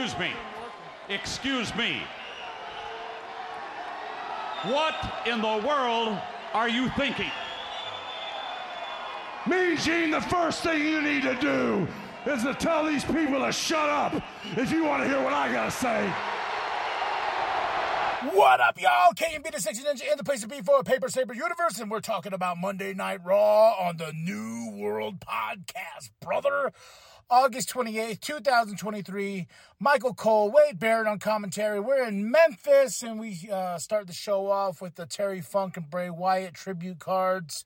Excuse me. Excuse me. What in the world are you thinking? Me, Gene, the first thing you need to do is to tell these people to shut up if you want to hear what I gotta say. What up, y'all? KMB the Sexy Ninja in the place to be for a Paper Saber Universe, and we're talking about Monday Night Raw on the New World Podcast, brother. August 28th, 2023. Michael Cole, Wade Barrett on commentary. We're in Memphis, and we uh, start the show off with the Terry Funk and Bray Wyatt tribute cards.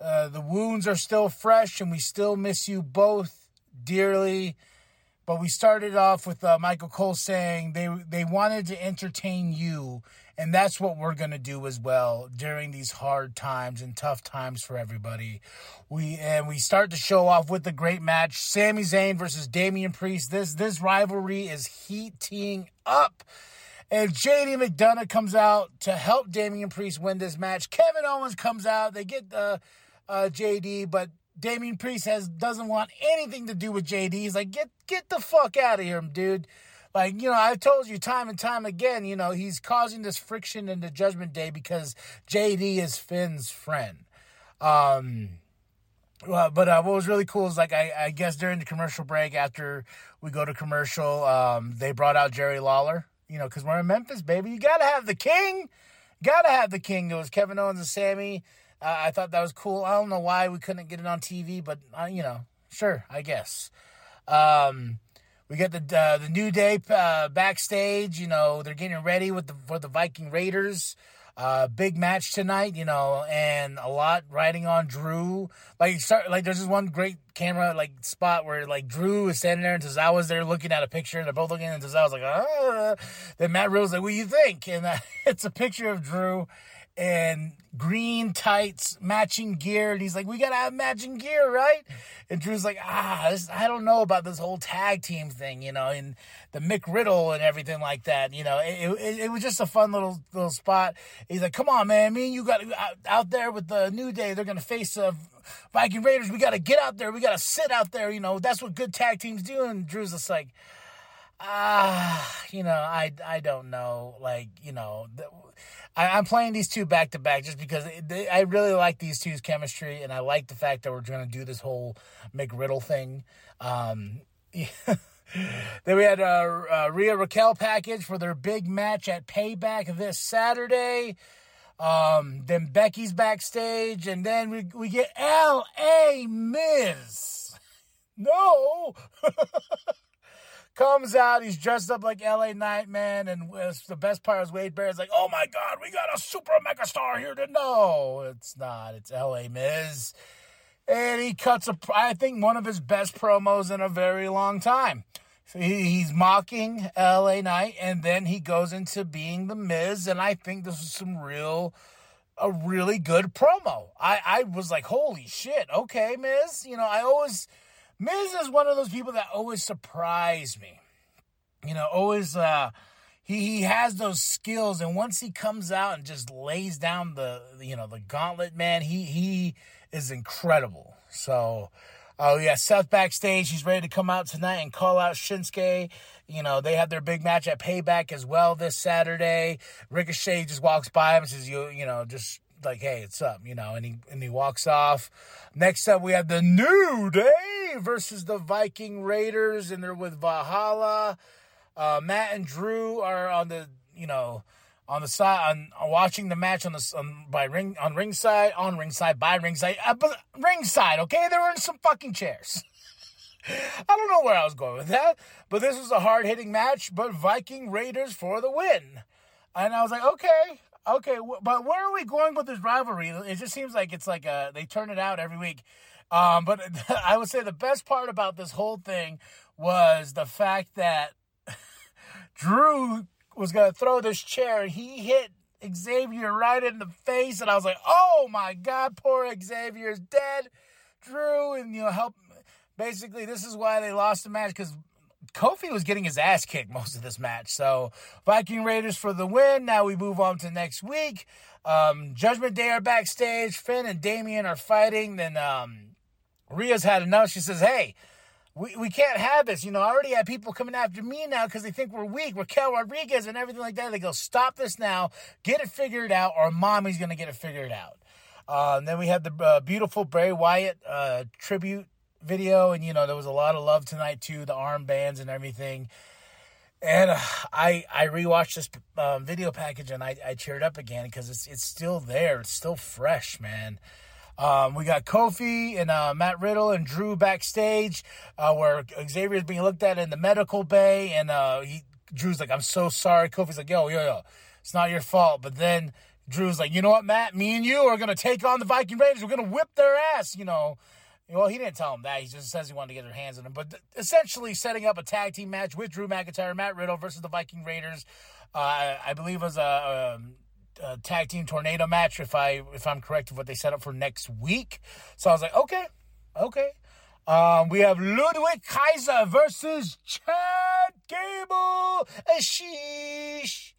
Uh, the wounds are still fresh, and we still miss you both dearly. But we started off with uh, Michael Cole saying they they wanted to entertain you, and that's what we're gonna do as well during these hard times and tough times for everybody. We and we start to show off with the great match: Sami Zayn versus Damian Priest. This this rivalry is heating up. And JD McDonagh comes out to help Damian Priest win this match. Kevin Owens comes out. They get uh, uh, JD, but Damian Priest has doesn't want anything to do with JD. He's like, get get the fuck out of here, dude. Like, you know, I've told you time and time again, you know, he's causing this friction in the Judgment Day because JD is Finn's friend. Um, well, but uh, what was really cool is like I, I, guess during the commercial break after we go to commercial, um, they brought out Jerry Lawler. You know, because we're in Memphis, baby. You gotta have the king. Gotta have the king. It was Kevin Owens and Sami. Uh, I thought that was cool. I don't know why we couldn't get it on TV, but uh, you know, sure, I guess. Um, we got the uh, the New Day uh, backstage. You know, they're getting ready with the for the Viking Raiders. Uh, big match tonight, you know, and a lot riding on Drew. Like, start like there's this one great camera like spot where like Drew is standing there and Tozawa's there looking at a picture, and they're both looking, and Tozawa's like, ah. Then Matt Riddle's like, "What do you think?" And uh, it's a picture of Drew and green tights, matching gear. And he's like, we got to have matching gear, right? And Drew's like, ah, this, I don't know about this whole tag team thing, you know, and the Mick Riddle and everything like that. You know, it, it, it was just a fun little little spot. He's like, come on, man, me and you got out, out there with the New Day. They're going to face the Viking Raiders. We got to get out there. We got to sit out there. You know, that's what good tag teams do. And Drew's just like, ah, you know, I, I don't know. Like, you know, I, am playing these two back to back just because they, I really like these two's chemistry, and I like the fact that we're going to do this whole McRiddle thing. Um, then we had a, a Rhea Raquel package for their big match at Payback this Saturday. Um, then Becky's backstage, and then we we get L.A. Miz. No. comes out. He's dressed up like LA Nightman, and the best part is Wade Barrett's like, "Oh my God, we got a super mega star here to know." It's not. It's LA Miz, and he cuts a. I think one of his best promos in a very long time. He's mocking LA Knight, and then he goes into being the Miz, and I think this is some real. A really good promo. I, I was like, holy shit, okay, Miz. You know, I always Miz is one of those people that always surprise me. You know, always uh he, he has those skills and once he comes out and just lays down the you know the gauntlet man he he is incredible. So oh yeah seth backstage he's ready to come out tonight and call out shinsuke. You know they have their big match at payback as well this saturday. Ricochet just walks by him and says you you know just like, hey, it's up, you know, and he and he walks off. Next up, we have the New Day versus the Viking Raiders, and they're with Valhalla. Uh, Matt and Drew are on the, you know, on the side on, on watching the match on the on, by ring on ringside on ringside by ringside uh, ringside. Okay, they were in some fucking chairs. I don't know where I was going with that, but this was a hard hitting match. But Viking Raiders for the win, and I was like, okay, Okay, but where are we going with this rivalry? It just seems like it's like a, they turn it out every week. Um, but I would say the best part about this whole thing was the fact that Drew was going to throw this chair and he hit Xavier right in the face. And I was like, oh my God, poor Xavier's dead. Drew, and you know, help. Basically, this is why they lost the match because Kofi was getting his ass kicked most of this match. So Viking Raiders for the win. Now we move on to next week. Um, Judgment Day are backstage. Finn and Damian are fighting. Then um, Rhea's had enough. She says, "Hey, we, we can't have this. You know, I already have people coming after me now because they think we're weak. Raquel Rodriguez and everything like that. They go, stop this now, get it figured out, or mommy's going to get it figured out. Uh, then we had the uh, beautiful Bray Wyatt uh, tribute video, and you know there was a lot of love tonight too, the armbands and everything. And uh, I I rewatched this um, video package and I, I cheered up again because it's it's still there, it's still fresh, man. Um, we got Kofi and uh, Matt Riddle and Drew backstage, uh, where Xavier is being looked at in the medical bay, and uh, he Drew's like, "I'm so sorry." Kofi's like, "Yo, yo, yo, it's not your fault." But then Drew's like, "You know what, Matt? Me and you are gonna take on the Viking Raiders. We're gonna whip their ass." You know. Well, he didn't tell him that. He just says he wanted to get their hands on him. But essentially, setting up a tag team match with Drew McIntyre, Matt Riddle versus the Viking Raiders. Uh, I believe was a, um, a tag team tornado match, if I if I'm correct of what they set up for next week. So I was like, okay, okay. Um, we have Ludwig Kaiser versus Chad Gable. A sheesh,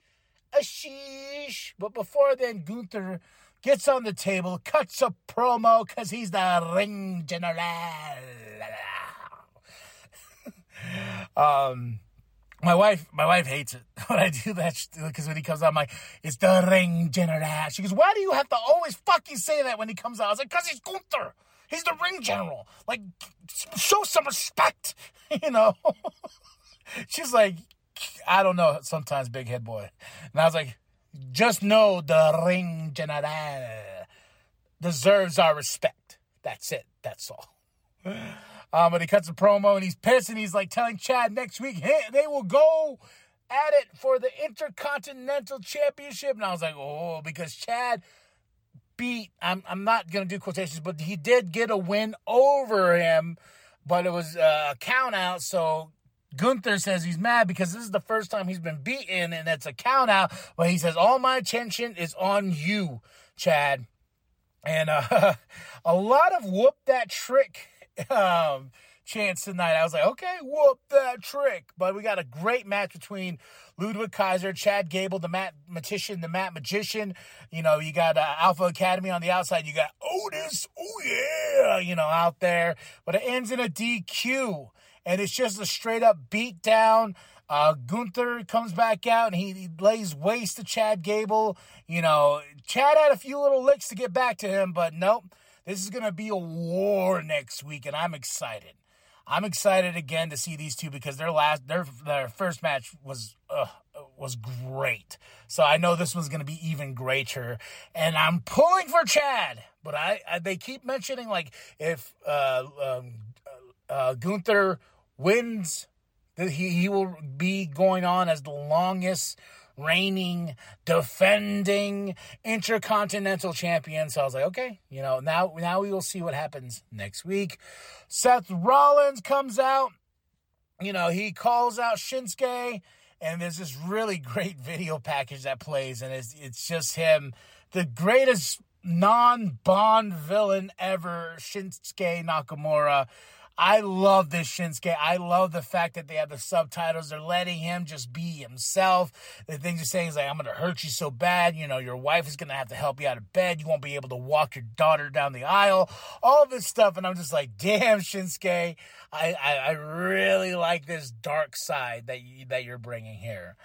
a sheesh. But before then, Gunther gets on the table, cuts a promo because he's the ring general. um, my wife, my wife hates it when I do that because when he comes out, I'm like, "It's the ring general." She goes, "Why do you have to always fucking say that when he comes out?" I was like, "Cause he's Gunther. He's the ring general. Like, show some respect, you know." She's like, "I don't know." Sometimes big head boy, and I was like, "Just know the ring general deserves our respect. That's it. That's all." Um, but he cuts a promo and he's pissed and he's like telling Chad next week, hey, they will go at it for the Intercontinental Championship. And I was like, oh, because Chad beat, I'm, I'm not going to do quotations, but he did get a win over him, but it was a count out. So Gunther says he's mad because this is the first time he's been beaten and it's a count out. But he says, all my attention is on you, Chad. And uh, a lot of whoop that trick um, chance tonight. I was like, okay, whoop that trick. But we got a great match between Ludwig Kaiser, Chad Gable, the Mat Magician, the Mat Magician. You know, you got uh, Alpha Academy on the outside. You got Otis, oh yeah, you know, out there. But it ends in a DQ. And it's just a straight up beat down. Uh, Gunther comes back out and he, he, lays waste to Chad Gable. You know, Chad had a few little licks to get back to him, but nope. This is going to be a war next week, and I'm excited. I'm excited again to see these two because their last their their first match was uh, was great. So I know this one's going to be even greater, and I'm pulling for Chad. But I, I they keep mentioning like if uh, um, uh, Gunther wins, that he he will be going on as the longest reigning, defending intercontinental champion. So I was like, okay, you know, now now we will see what happens next week. Seth Rollins comes out. You know, he calls out Shinsuke, and there's this really great video package that plays, and it's it's just him, the greatest non-Bond villain ever, Shinsuke Nakamura I love this Shinsuke. I love the fact that they have the subtitles. They're letting him just be himself. The things he's saying is like, I'm going to hurt you so bad. You know, your wife is going to have to help you out of bed. You won't be able to walk your daughter down the aisle. All this stuff. And I'm just like, damn, Shinsuke. I, I, I really like this dark side that you, that you're bringing here.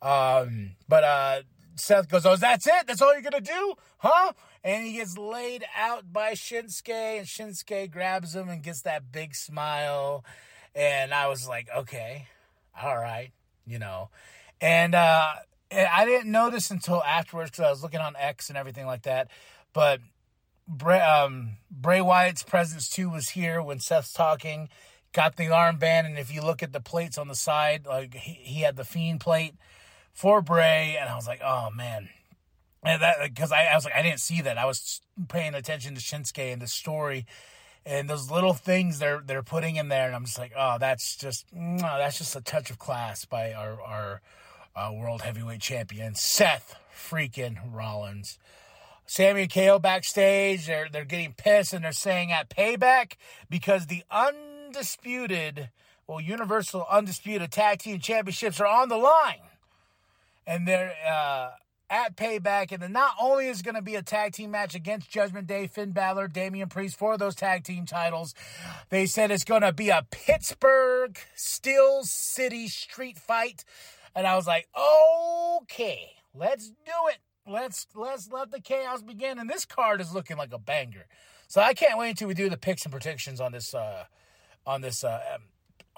Um, but, uh, Seth goes, Oh, that's it? That's all you're going to do? Huh? And he gets laid out by Shinsuke, and Shinsuke grabs him and gets that big smile. And I was like, Okay, all right, you know. And uh, I didn't notice until afterwards because I was looking on X and everything like that. But Bray, um, Bray Wyatt's presence too was here when Seth's talking. Got the armband, and if you look at the plates on the side, like he, he had the Fiend plate for Bray, and I was like, oh man. And that because I, I was like I didn't see that I was paying attention to Shinsuke and the story and those little things they're they're putting in there, and I'm just like, oh, that's just that's just a touch of class by our our uh, world heavyweight champion Seth freaking Rollins. Sami and KO backstage, they're they're getting pissed and they're saying at payback because the undisputed, well, universal undisputed tag team championships are on the line and they're uh, at Payback. And then not only is going to be a tag team match against Judgment Day, Finn Balor, Damian Priest for those tag team titles, they said it's going to be a Pittsburgh Steel City street fight. And I was like, okay, let's do it. Let's let's let the chaos begin. And this card is looking like a banger. So I can't wait until we do the picks and predictions on this uh on this uh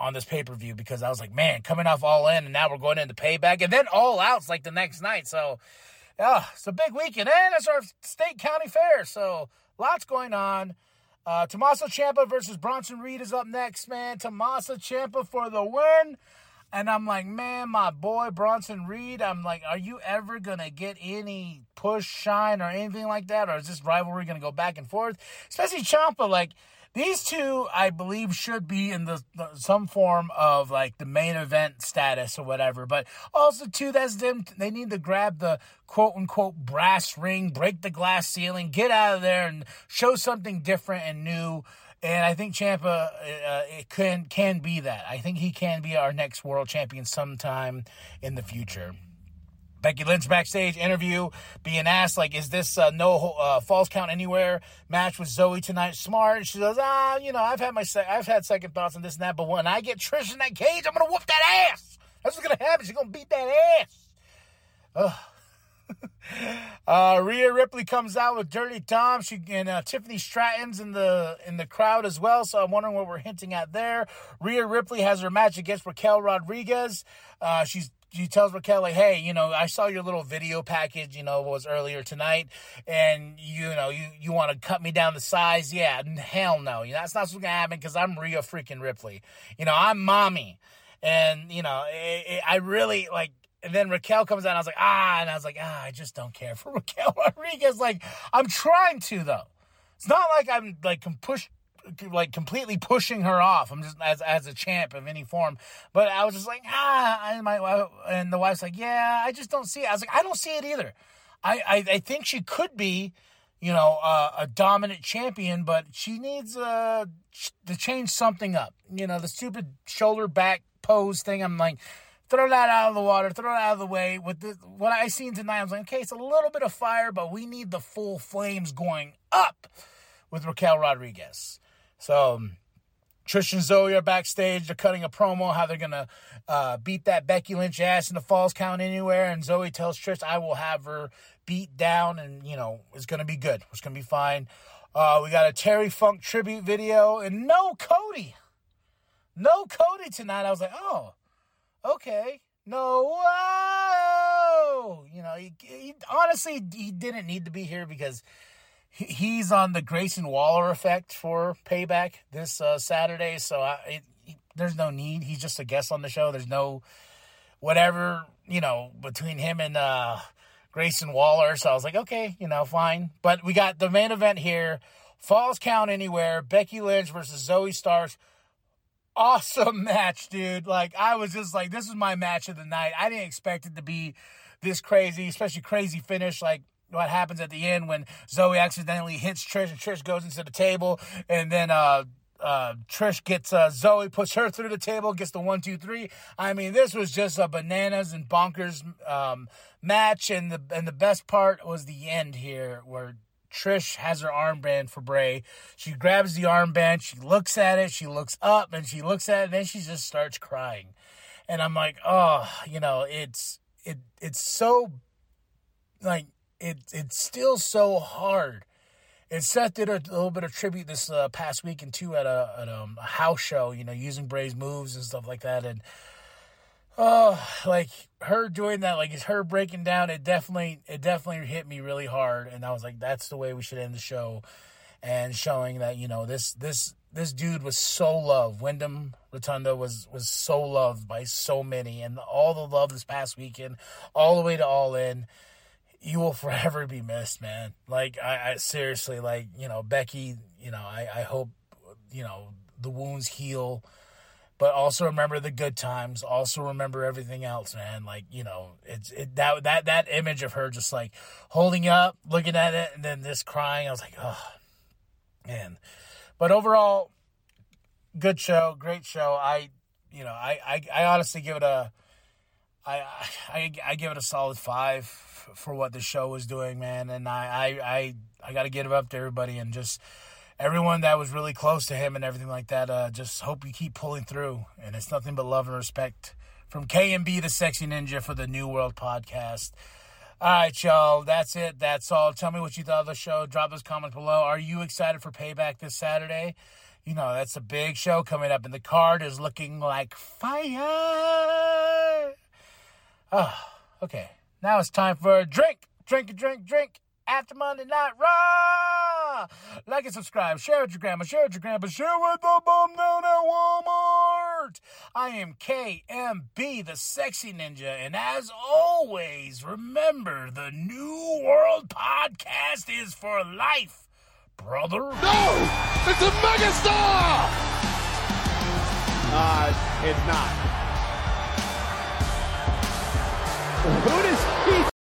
on this pay per view because I was like, man, coming off all in, and now we're going into payback, and then all outs like the next night. So, yeah, it's a big weekend, and it's our state county fair. So, lots going on. Uh, Tommaso Ciampa versus Bronson Reed is up next, man. Tommaso Ciampa for the win. And I'm like, man, my boy Bronson Reed, I'm like, are you ever going to get any push, shine, or anything like that? Or is this rivalry going to go back and forth? Especially Ciampa, like, these two, I believe, should be in the, the, some form of like the main event status or whatever. But also, too, that's them. They need to grab the quote unquote brass ring, break the glass ceiling, get out of there, and show something different and new. And I think Ciampa uh, it can can be that. I think he can be our next world champion sometime in the future. Becky Lynch backstage interview being asked, like, is this uh, no uh, falls count anywhere match with Zoe tonight smart? She goes, ah, you know, I've had my se- I've had second thoughts on this and that, but when I get Trish in that cage, I'm gonna whoop that ass. That's what's gonna happen. She's gonna beat that ass. Ugh. uh, Rhea Ripley comes out with Dirty Dom. She and uh, Tiffany Stratton's in the in the crowd as well. So I'm wondering what we're hinting at there. Rhea Ripley has her match against Raquel Rodriguez. Uh, she's she tells Raquel like, "Hey, you know, I saw your little video package, you know, was earlier tonight, and you know, you you want to cut me down the size? Yeah, hell no, you know, that's not what's gonna happen because I'm Rhea freaking Ripley. You know, I'm mommy, and you know, it, it, I really like." And then Raquel comes out, and I was like, ah, and I was like, ah, I just don't care for Raquel Rodriguez. Like, I'm trying to though. It's not like I'm like can push like completely pushing her off. I'm just as as a champ of any form. But I was just like, ah, and my and the wife's like, yeah, I just don't see it. I was like, I don't see it either. I I, I think she could be, you know, uh, a dominant champion, but she needs uh to change something up. You know, the stupid shoulder back pose thing. I'm like. Throw that out of the water. Throw it out of the way. With the, what I seen tonight, I was like, okay, it's a little bit of fire, but we need the full flames going up with Raquel Rodriguez. So um, Trish and Zoe are backstage. They're cutting a promo how they're gonna uh, beat that Becky Lynch ass in the falls count anywhere. And Zoe tells Trish, "I will have her beat down, and you know it's gonna be good. It's gonna be fine." Uh, we got a Terry Funk tribute video, and no Cody, no Cody tonight. I was like, "Oh, okay, no, whoa." You know, he, he honestly he didn't need to be here because he's on the Grayson Waller effect for Payback this uh, Saturday, so I, it, he, there's no need. He's just a guest on the show. There's no whatever you know between him and uh, Grayson Waller. So I was like, okay, you know, fine. But we got the main event here: Falls Count Anywhere, Becky Lynch versus Zoe Starks. Awesome match, dude. Like I was just like, this is my match of the night. I didn't expect it to be this crazy, especially crazy finish. Like what happens at the end when Zoe accidentally hits Trish and Trish goes into the table and then uh uh, Trish gets uh, Zoe, puts her through the table, gets the one, two, three. I mean, this was just a bananas and bonkers um, match, and the and the best part was the end here, where Trish has her armband for Bray. She grabs the armband, she looks at it, she looks up, and she looks at it, and then she just starts crying. And I'm like, oh, you know, it's it it's so like it it's still so hard. And Seth did a, little bit of tribute this uh, past weekend too at a at um, a house show, you know, using Bray's moves and stuff like that. And oh, like her doing that, like it's her breaking down. It definitely it definitely hit me really hard, and I was like, that's the way we should end the show, and showing that you know this this this dude was so loved. Windham Rotunda was was so loved by so many, and all the love this past weekend, all the way to All In you will forever be missed, man. Like I, I seriously, like you know, Becky. You know, I, I hope you know the wounds heal, but also remember the good times. Also remember everything else, man. Like you know, it's it that that that image of her just like holding up, looking at it, and then this crying. I was like, oh man. But overall, good show, great show. I you know, I I, I honestly give it a I, I I give it a solid five for what the show was doing, man. And I I I, I got to give it up to everybody and just everyone that was really close to him and everything like that. Uh, just hope you keep pulling through, and it's nothing but love and respect from KMB the Sexy Ninja for the New World Podcast. All right, y'all. That's it. That's all. Tell me what you thought of the show. Drop those comments below. Are you excited for Payback this Saturday? You know, that's a big show coming up, and the card is looking like fire. Oh, okay. Now it's time for a drink. Drink, drink, drink after Monday Night Raw. Like and subscribe. Share with your grandma. Share with your grandpa. Share with the bum down at Walmart. I am KMB, the Sexy Ninja. And as always, remember the New World Podcast is for life, brother. No! It's a megastar! Uh, it's not. Who does he